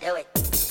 do it.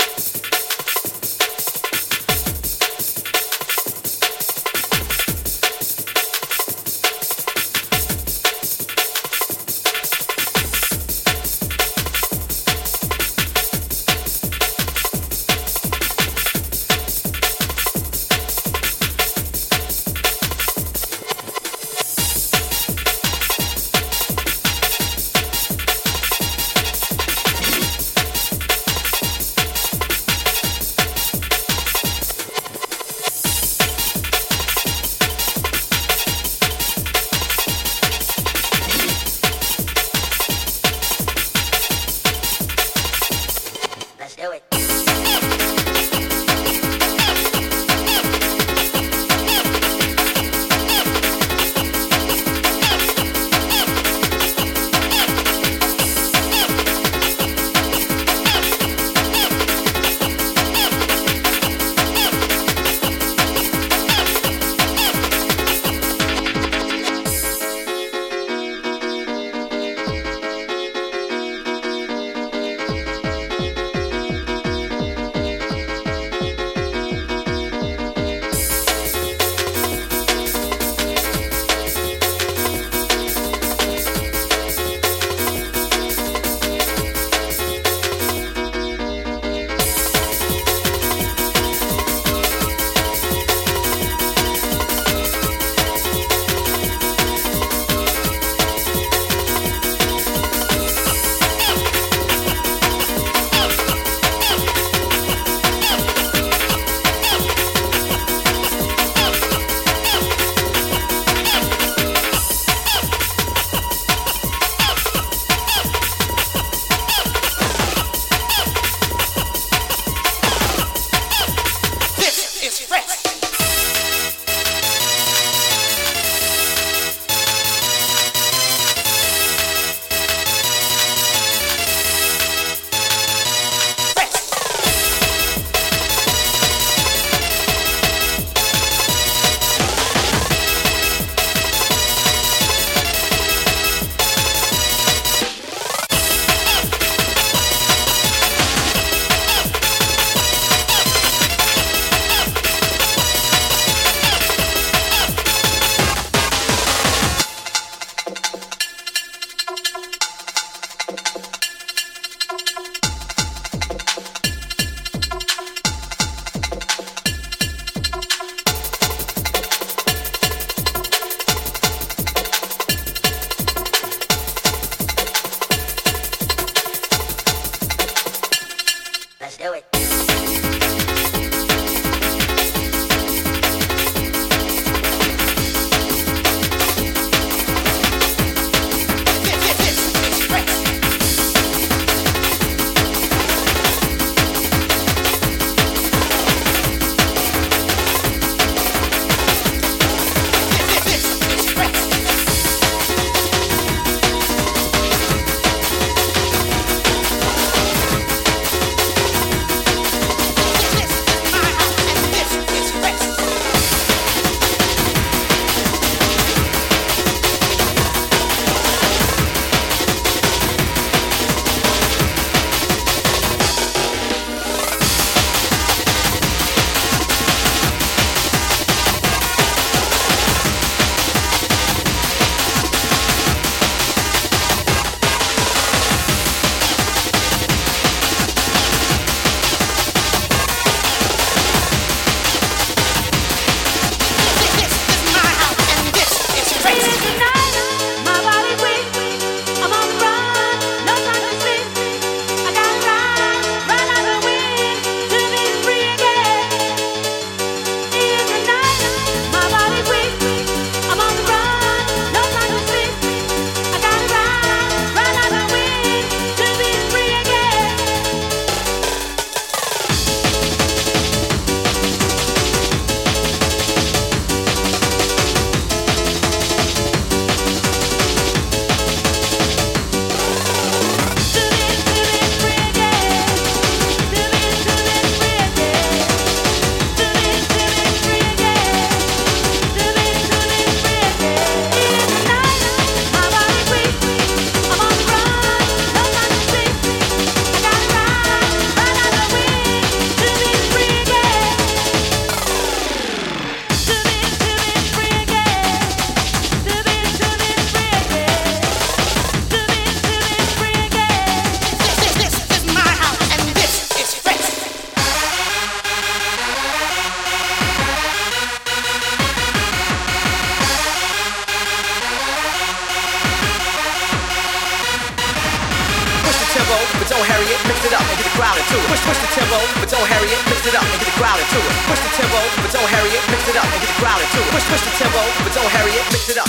Tempo, but don't hurry it. Mix it up.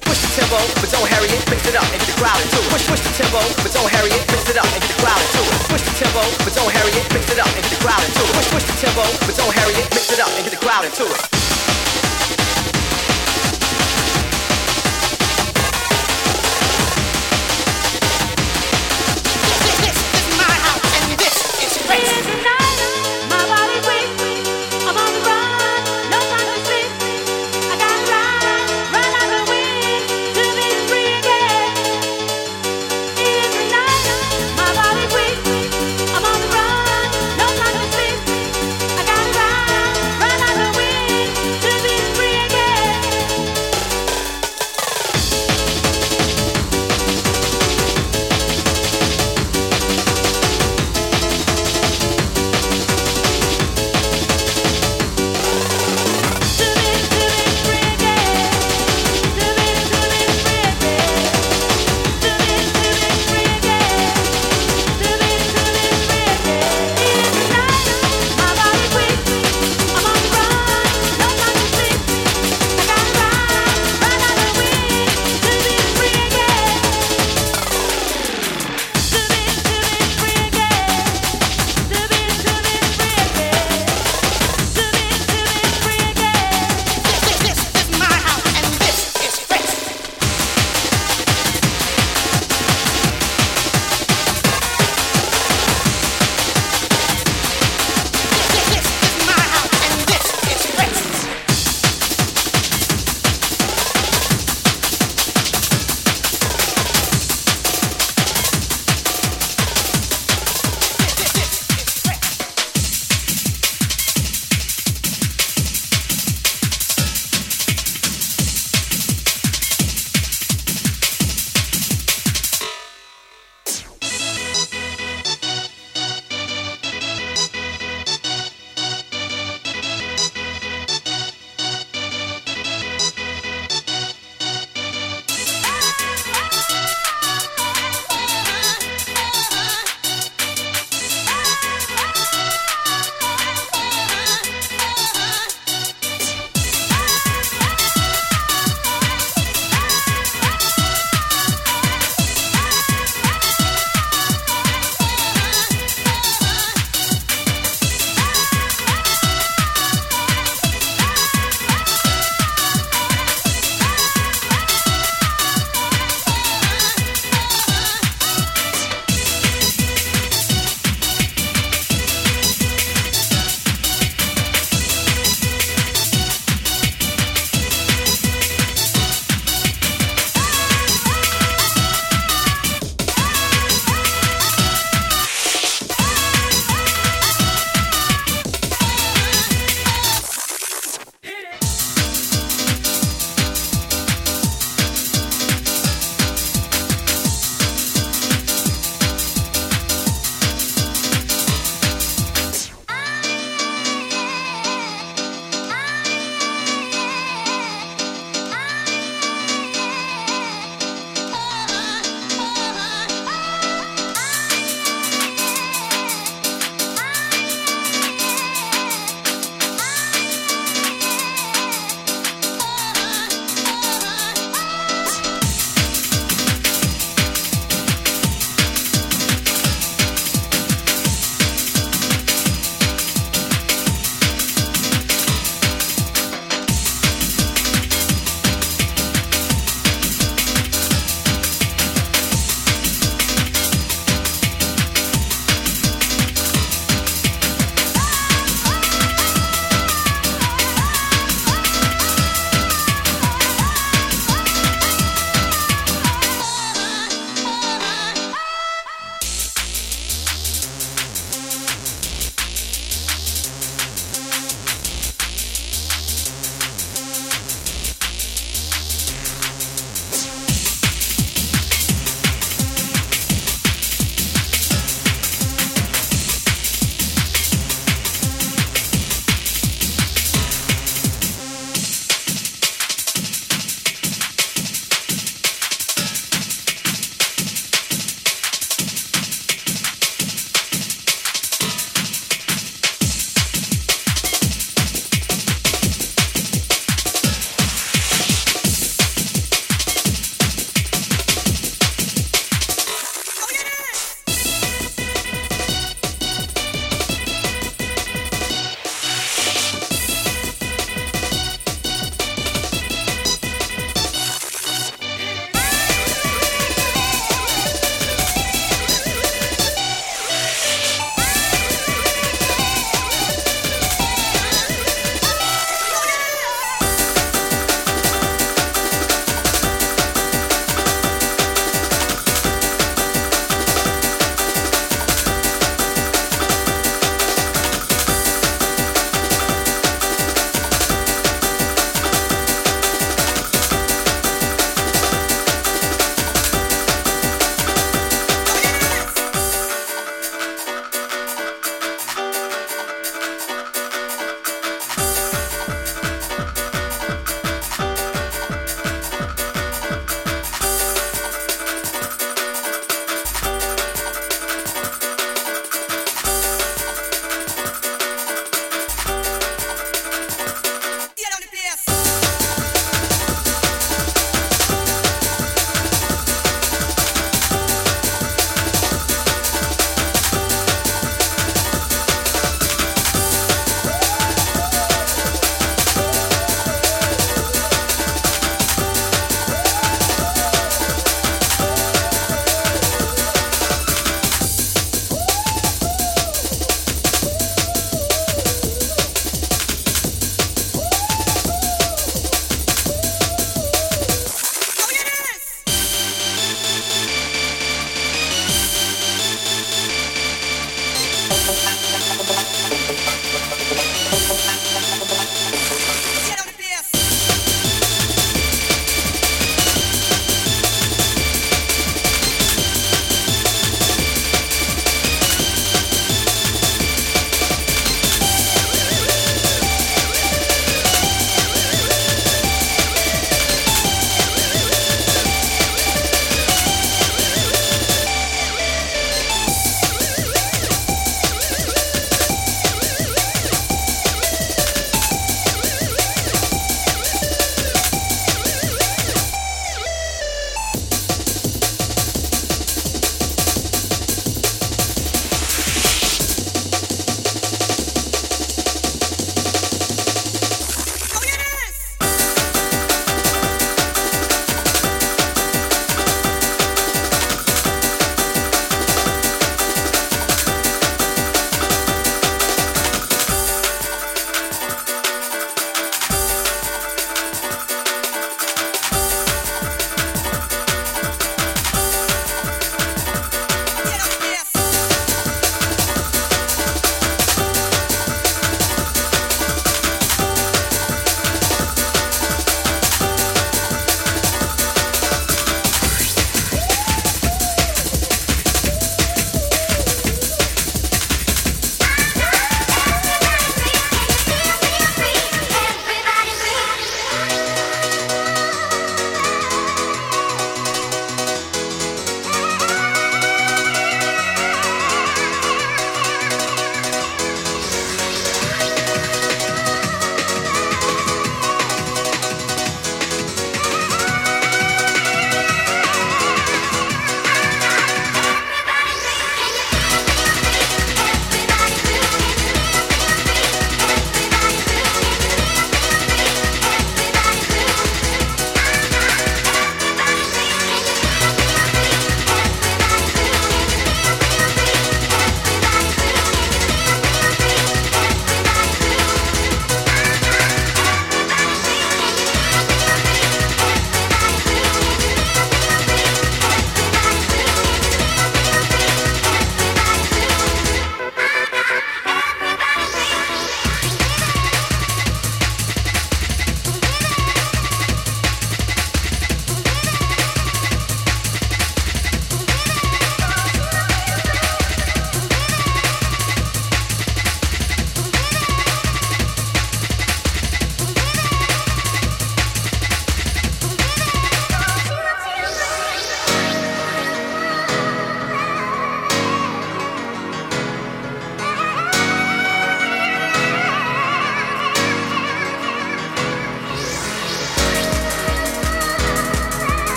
Push the tempo, but don't hurry it. Mix it up and get the crowd into it. Push, push the tempo, but don't hurry it. Mix it up and tempo, but don't hurry it. Mix it up and get the crowd into it. Push, the tempo, but don't hurry it. Mix it up and get the crowd into it.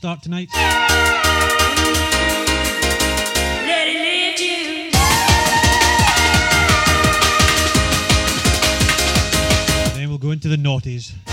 Start tonight. Then we'll go into the naughties.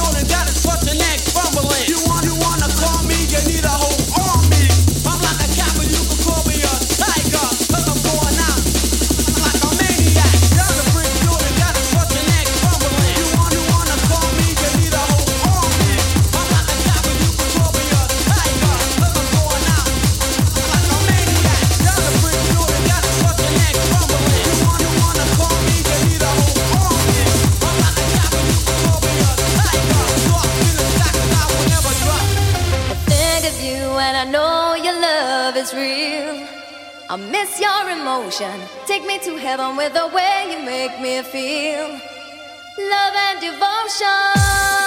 fueling, to what the next? heaven with the way you make me feel. Love and devotion.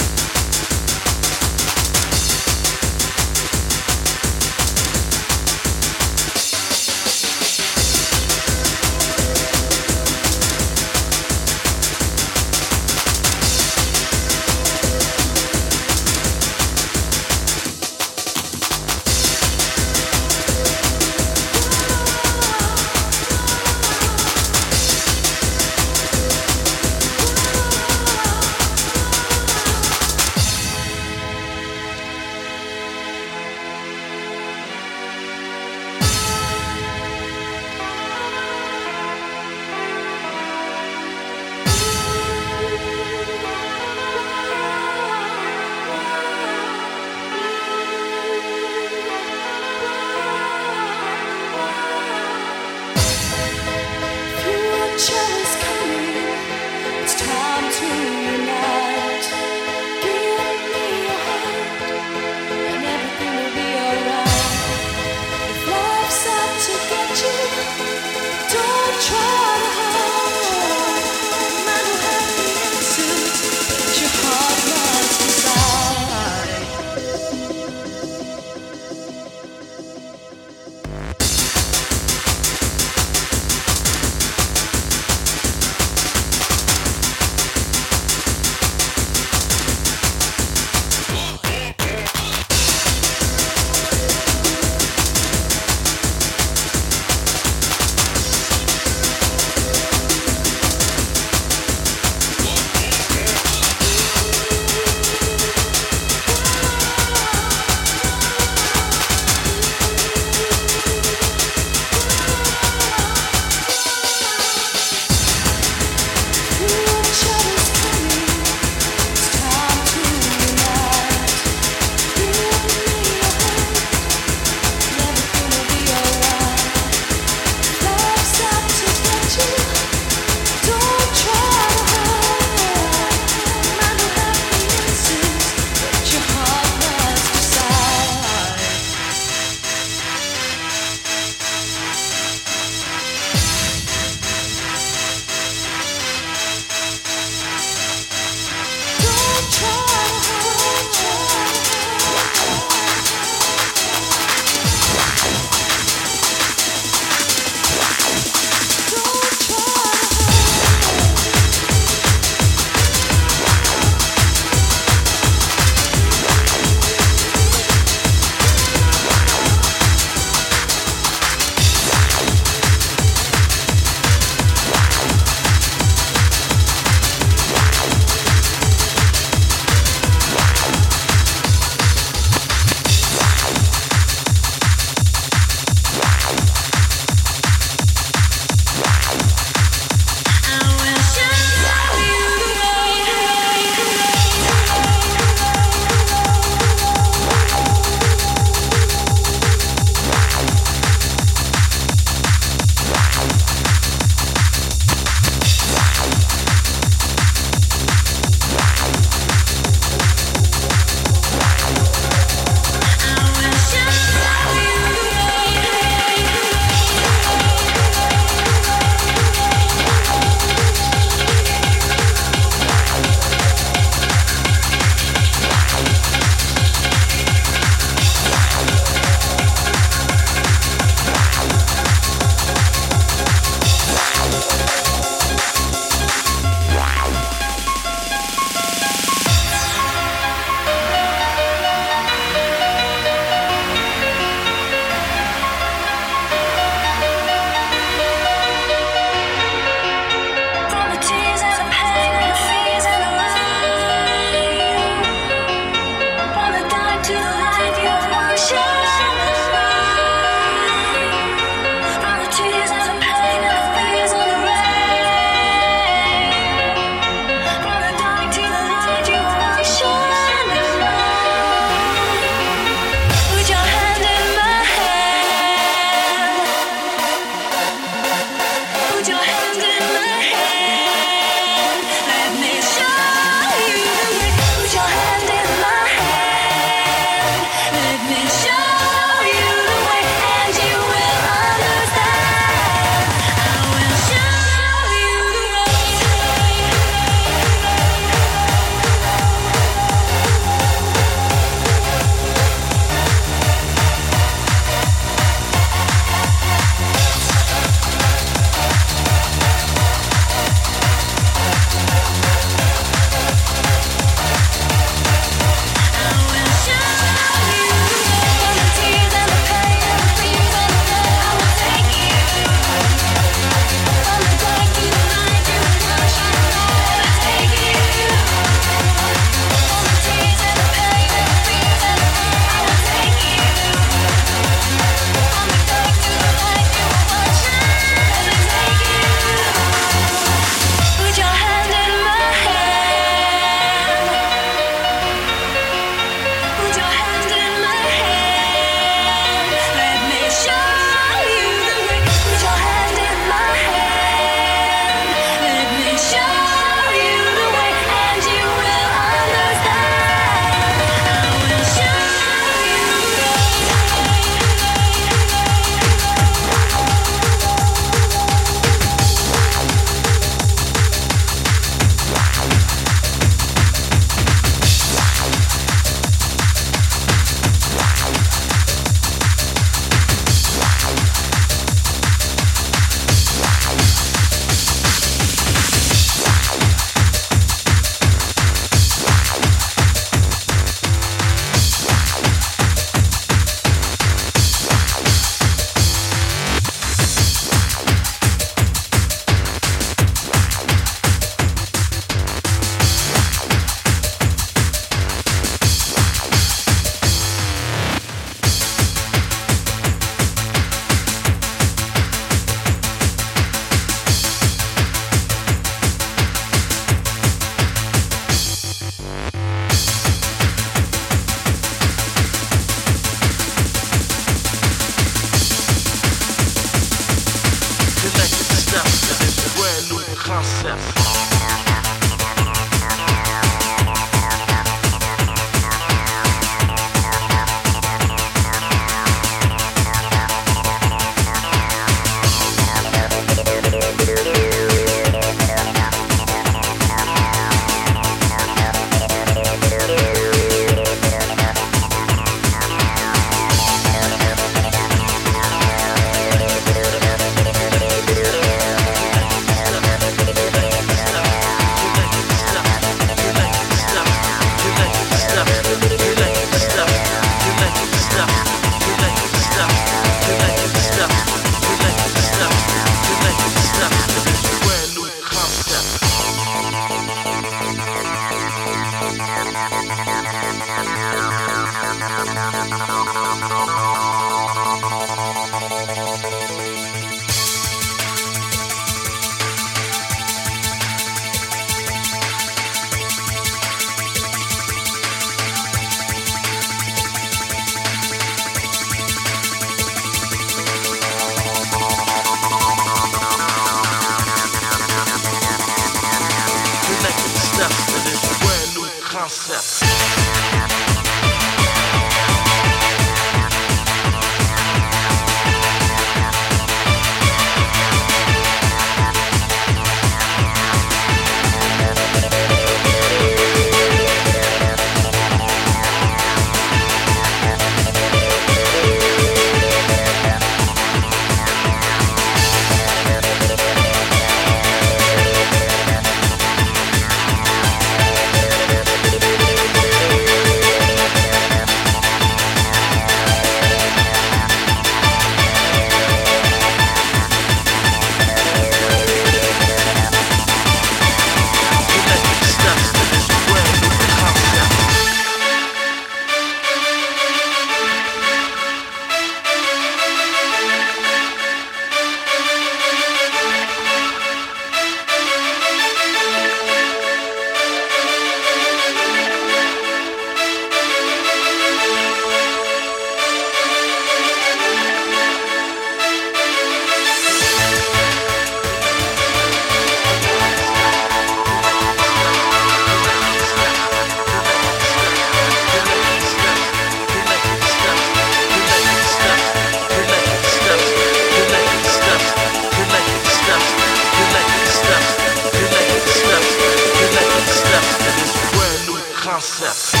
Concept.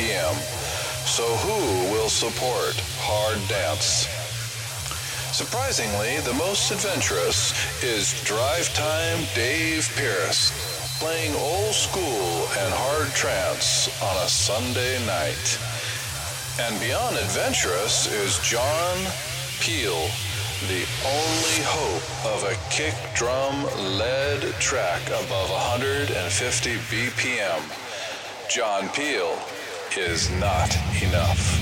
145 BPM. So who will support hard dance? Surprisingly, the most adventurous is Drive Time Dave Pearce, playing old school and hard trance on a Sunday night. And beyond adventurous is John Peel, the only hope of a kick drum led track above 150 BPM. John Peel is not enough.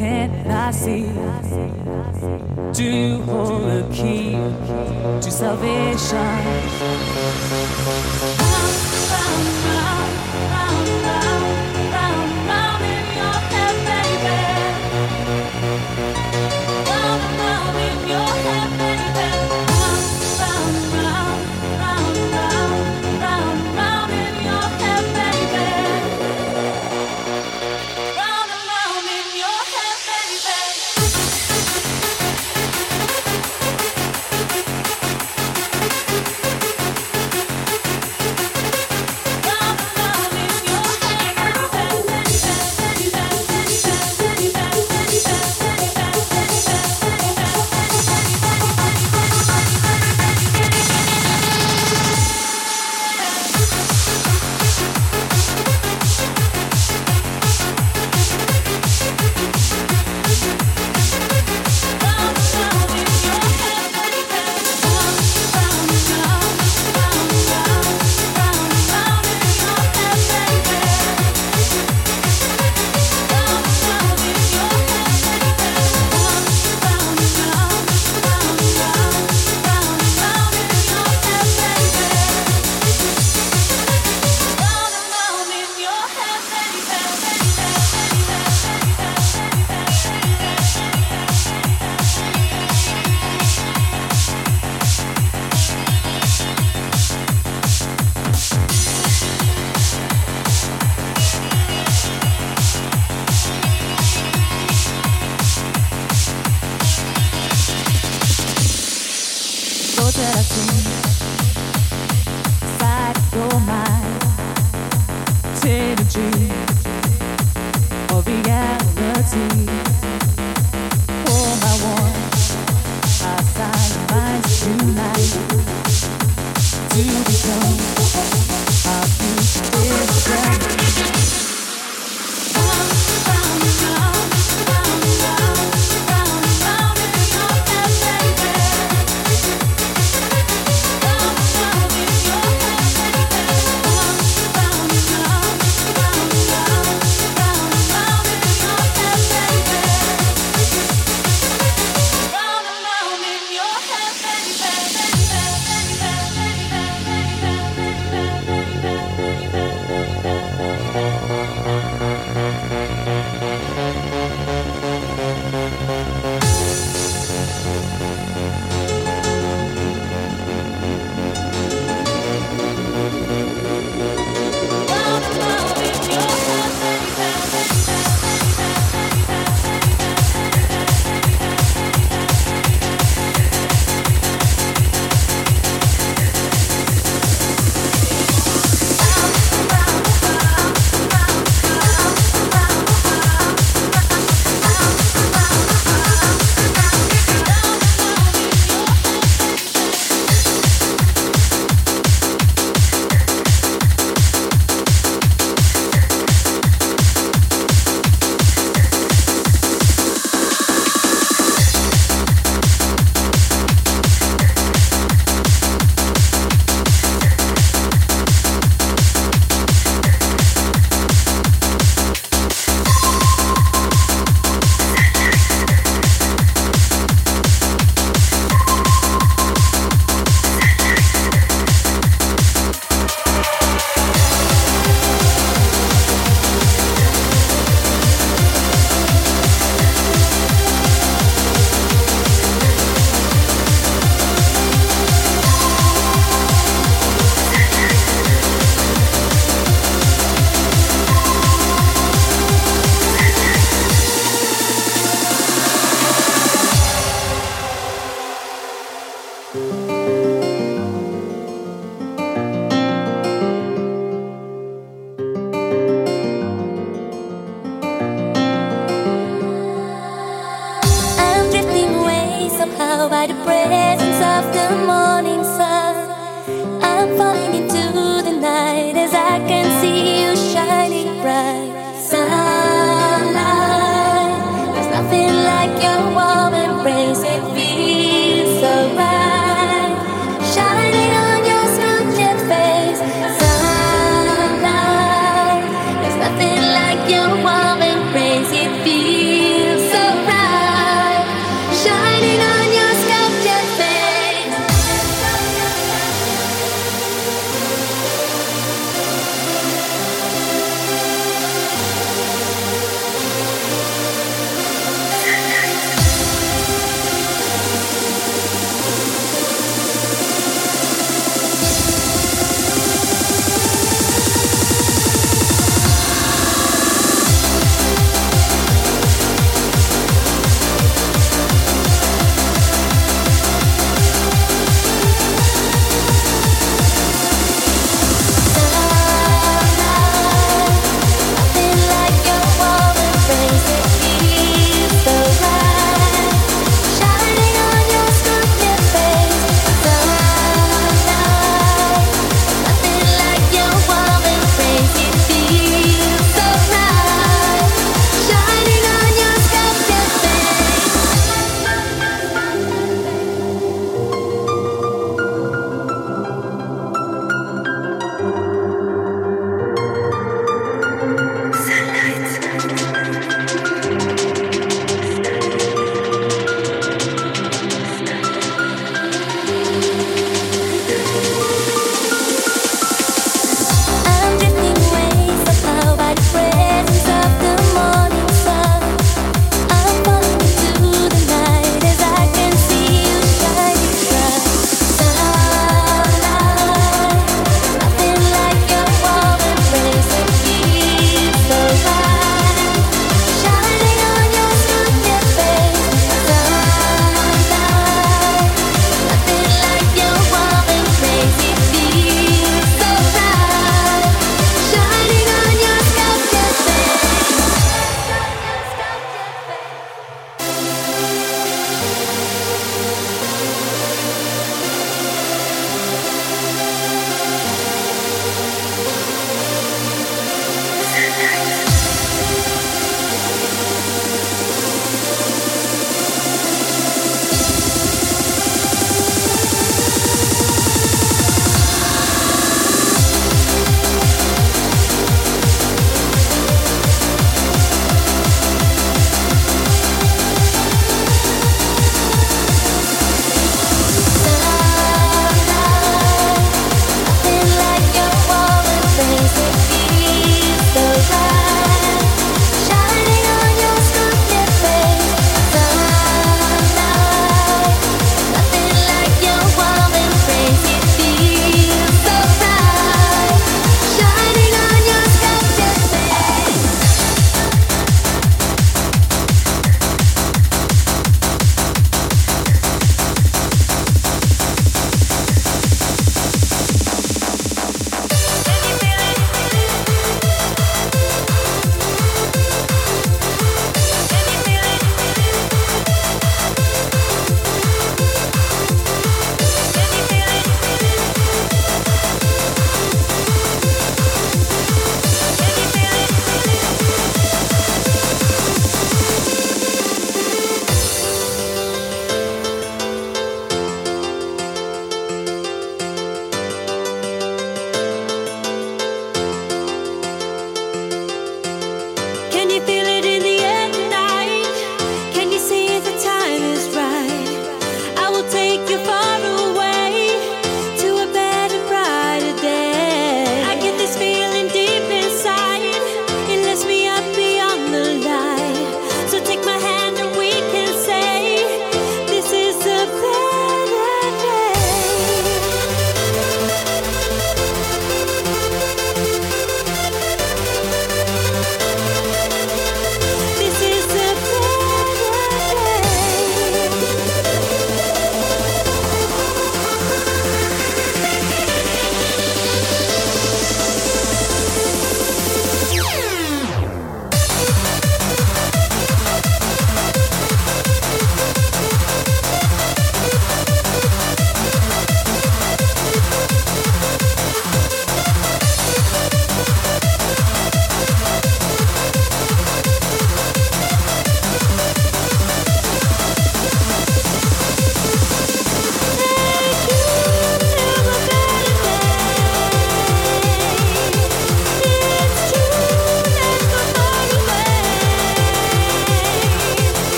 can't I see? Do you hold the key to salvation? I'm, I'm, I'm.